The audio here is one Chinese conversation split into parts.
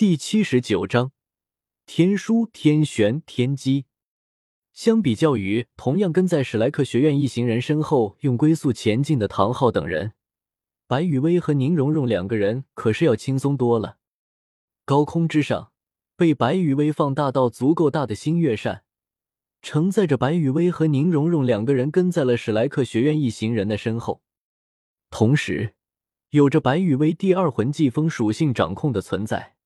第七十九章天书、天玄、天机。相比较于同样跟在史莱克学院一行人身后用龟速前进的唐昊等人，白雨薇和宁荣荣两个人可是要轻松多了。高空之上，被白雨薇放大到足够大的星月扇，承载着白雨薇和宁荣荣两个人跟在了史莱克学院一行人的身后，同时有着白雨薇第二魂技风属性掌控的存在。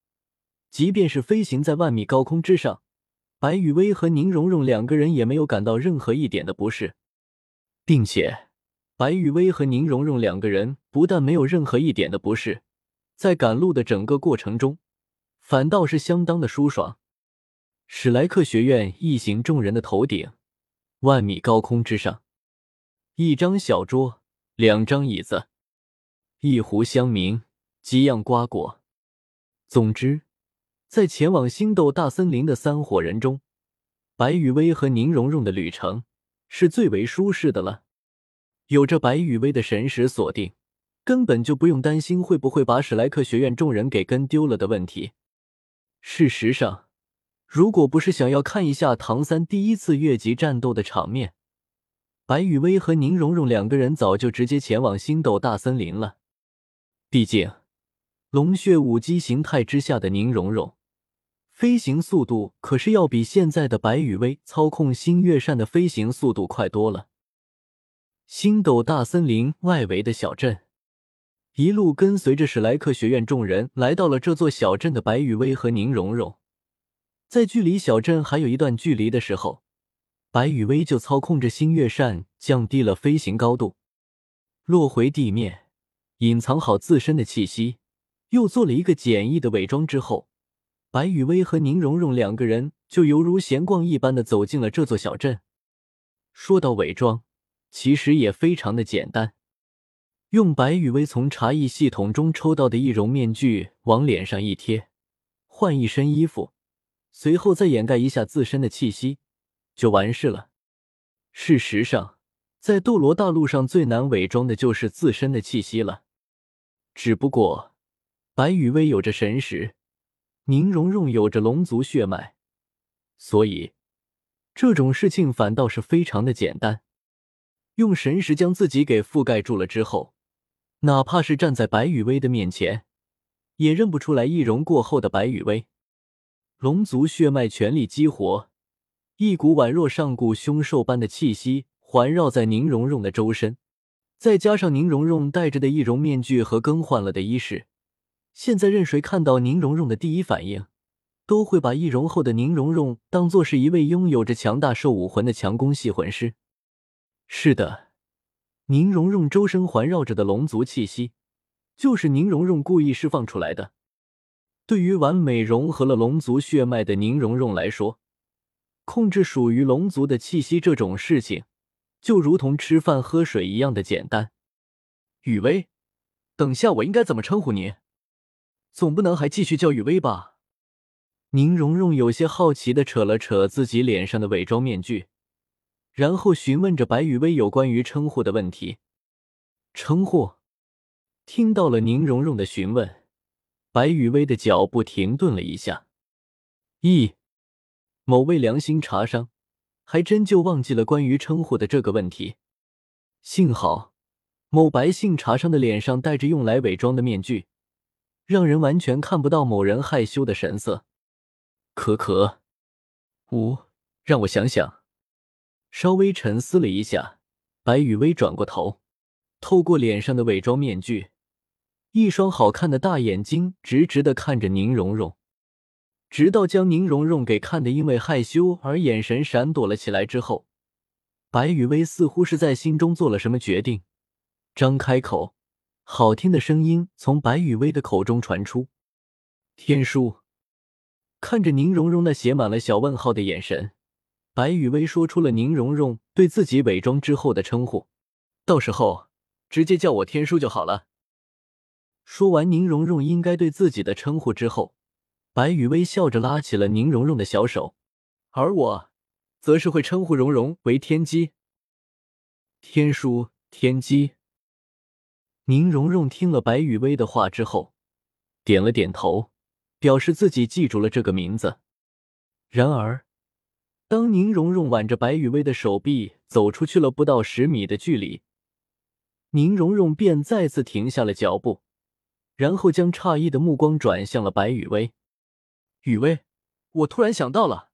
即便是飞行在万米高空之上，白雨薇和宁荣荣两个人也没有感到任何一点的不适，并且白雨薇和宁荣荣两个人不但没有任何一点的不适，在赶路的整个过程中，反倒是相当的舒爽。史莱克学院一行众人的头顶，万米高空之上，一张小桌，两张椅子，一壶香茗，几样瓜果，总之。在前往星斗大森林的三伙人中，白雨薇和宁荣荣的旅程是最为舒适的了。有着白雨薇的神识锁定，根本就不用担心会不会把史莱克学院众人给跟丢了的问题。事实上，如果不是想要看一下唐三第一次越级战斗的场面，白雨薇和宁荣荣两个人早就直接前往星斗大森林了。毕竟，龙血武姬形态之下的宁荣荣。飞行速度可是要比现在的白羽薇操控星月扇的飞行速度快多了。星斗大森林外围的小镇，一路跟随着史莱克学院众人来到了这座小镇的白羽薇和宁荣荣，在距离小镇还有一段距离的时候，白羽薇就操控着星月扇降低了飞行高度，落回地面，隐藏好自身的气息，又做了一个简易的伪装之后。白雨薇和宁荣荣两个人就犹如闲逛一般的走进了这座小镇。说到伪装，其实也非常的简单，用白雨薇从茶艺系统中抽到的易容面具往脸上一贴，换一身衣服，随后再掩盖一下自身的气息，就完事了。事实上，在斗罗大陆上最难伪装的就是自身的气息了。只不过，白雨薇有着神识。宁荣荣有着龙族血脉，所以这种事情反倒是非常的简单。用神识将自己给覆盖住了之后，哪怕是站在白羽薇的面前，也认不出来易容过后的白羽薇。龙族血脉全力激活，一股宛若上古凶兽般的气息环绕在宁荣荣的周身，再加上宁荣荣戴着的易容面具和更换了的衣饰。现在任谁看到宁荣荣的第一反应，都会把易容后的宁荣荣当做是一位拥有着强大兽武魂的强攻系魂师。是的，宁荣荣周身环绕着的龙族气息，就是宁荣荣故意释放出来的。对于完美融合了龙族血脉的宁荣荣来说，控制属于龙族的气息这种事情，就如同吃饭喝水一样的简单。雨薇，等下我应该怎么称呼你？总不能还继续叫雨薇吧？宁荣荣有些好奇的扯了扯自己脸上的伪装面具，然后询问着白雨薇有关于称呼的问题。称呼？听到了宁荣荣的询问，白雨薇的脚步停顿了一下。咦，某位良心茶商还真就忘记了关于称呼的这个问题。幸好，某白姓茶商的脸上戴着用来伪装的面具。让人完全看不到某人害羞的神色。可可，五，让我想想。稍微沉思了一下，白雨薇转过头，透过脸上的伪装面具，一双好看的大眼睛直直的看着宁荣荣，直到将宁荣荣给看的因为害羞而眼神闪躲了起来之后，白雨薇似乎是在心中做了什么决定，张开口。好听的声音从白雨薇的口中传出。天书看着宁荣荣那写满了小问号的眼神，白雨薇说出了宁荣荣对自己伪装之后的称呼。到时候直接叫我天书就好了。说完宁荣荣应该对自己的称呼之后，白雨薇笑着拉起了宁荣荣的小手，而我则是会称呼荣荣为天机。天书，天机。宁荣荣听了白雨薇的话之后，点了点头，表示自己记住了这个名字。然而，当宁荣荣挽着白雨薇的手臂走出去了不到十米的距离，宁荣荣便再次停下了脚步，然后将诧异的目光转向了白雨薇。雨薇，我突然想到了。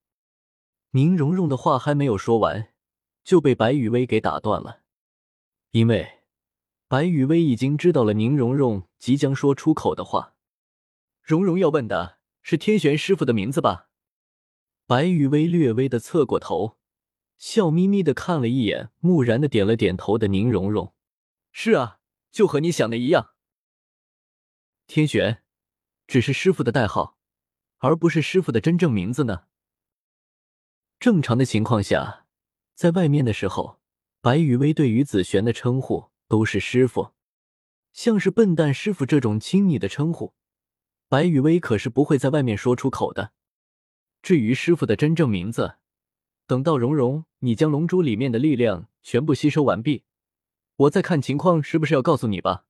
宁荣荣的话还没有说完，就被白雨薇给打断了，因为白雨薇已经知道了宁荣荣即将说出口的话。荣荣要问的是天玄师傅的名字吧？白雨薇略微的侧过头，笑眯眯的看了一眼，木然的点了点头的宁荣荣。是啊，就和你想的一样。天玄，只是师傅的代号，而不是师傅的真正名字呢。正常的情况下，在外面的时候，白雨薇对于子璇的称呼都是师傅，像是笨蛋师傅这种亲昵的称呼，白雨薇可是不会在外面说出口的。至于师傅的真正名字，等到蓉蓉你将龙珠里面的力量全部吸收完毕，我再看情况是不是要告诉你吧。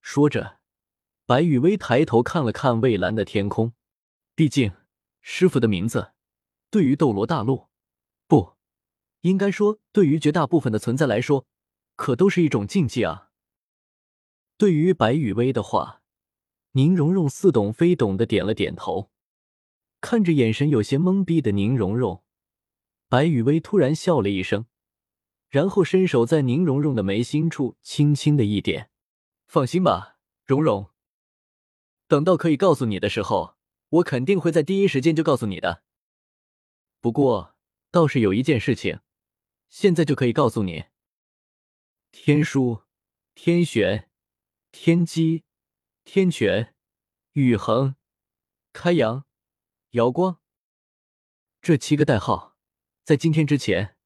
说着，白雨薇抬头看了看蔚蓝的天空。毕竟，师傅的名字对于斗罗大陆，不应该说对于绝大部分的存在来说，可都是一种禁忌啊。对于白雨薇的话，宁荣荣似懂非懂的点了点头。看着眼神有些懵逼的宁荣荣，白雨薇突然笑了一声，然后伸手在宁荣荣的眉心处轻轻的一点：“放心吧，荣荣，等到可以告诉你的时候，我肯定会在第一时间就告诉你的。不过，倒是有一件事情，现在就可以告诉你：天书、天玄、天机、天权、宇恒、开阳。”瑶光，这七个代号，在今天之前，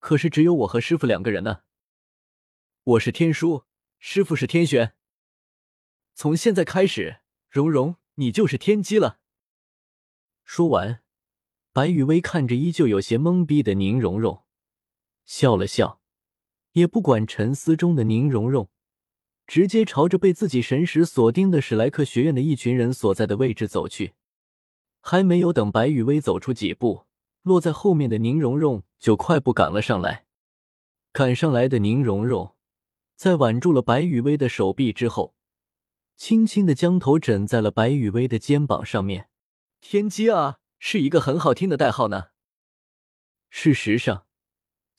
可是只有我和师傅两个人呢。我是天书，师傅是天玄。从现在开始，蓉蓉，你就是天机了。说完，白雨薇看着依旧有些懵逼的宁荣荣，笑了笑，也不管沉思中的宁荣荣，直接朝着被自己神识锁定的史莱克学院的一群人所在的位置走去。还没有等白雨薇走出几步，落在后面的宁荣荣就快步赶了上来。赶上来的宁荣荣，在挽住了白雨薇的手臂之后，轻轻的将头枕在了白雨薇的肩膀上面。天机啊，是一个很好听的代号呢。事实上，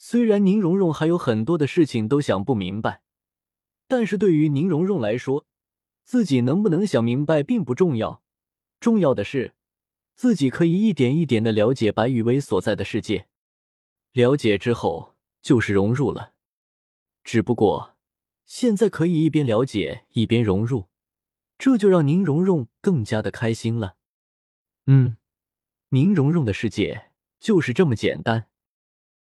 虽然宁荣荣还有很多的事情都想不明白，但是对于宁荣荣来说，自己能不能想明白并不重要，重要的是。自己可以一点一点的了解白羽薇所在的世界，了解之后就是融入了。只不过现在可以一边了解一边融入，这就让宁荣荣更加的开心了。嗯，宁荣荣的世界就是这么简单。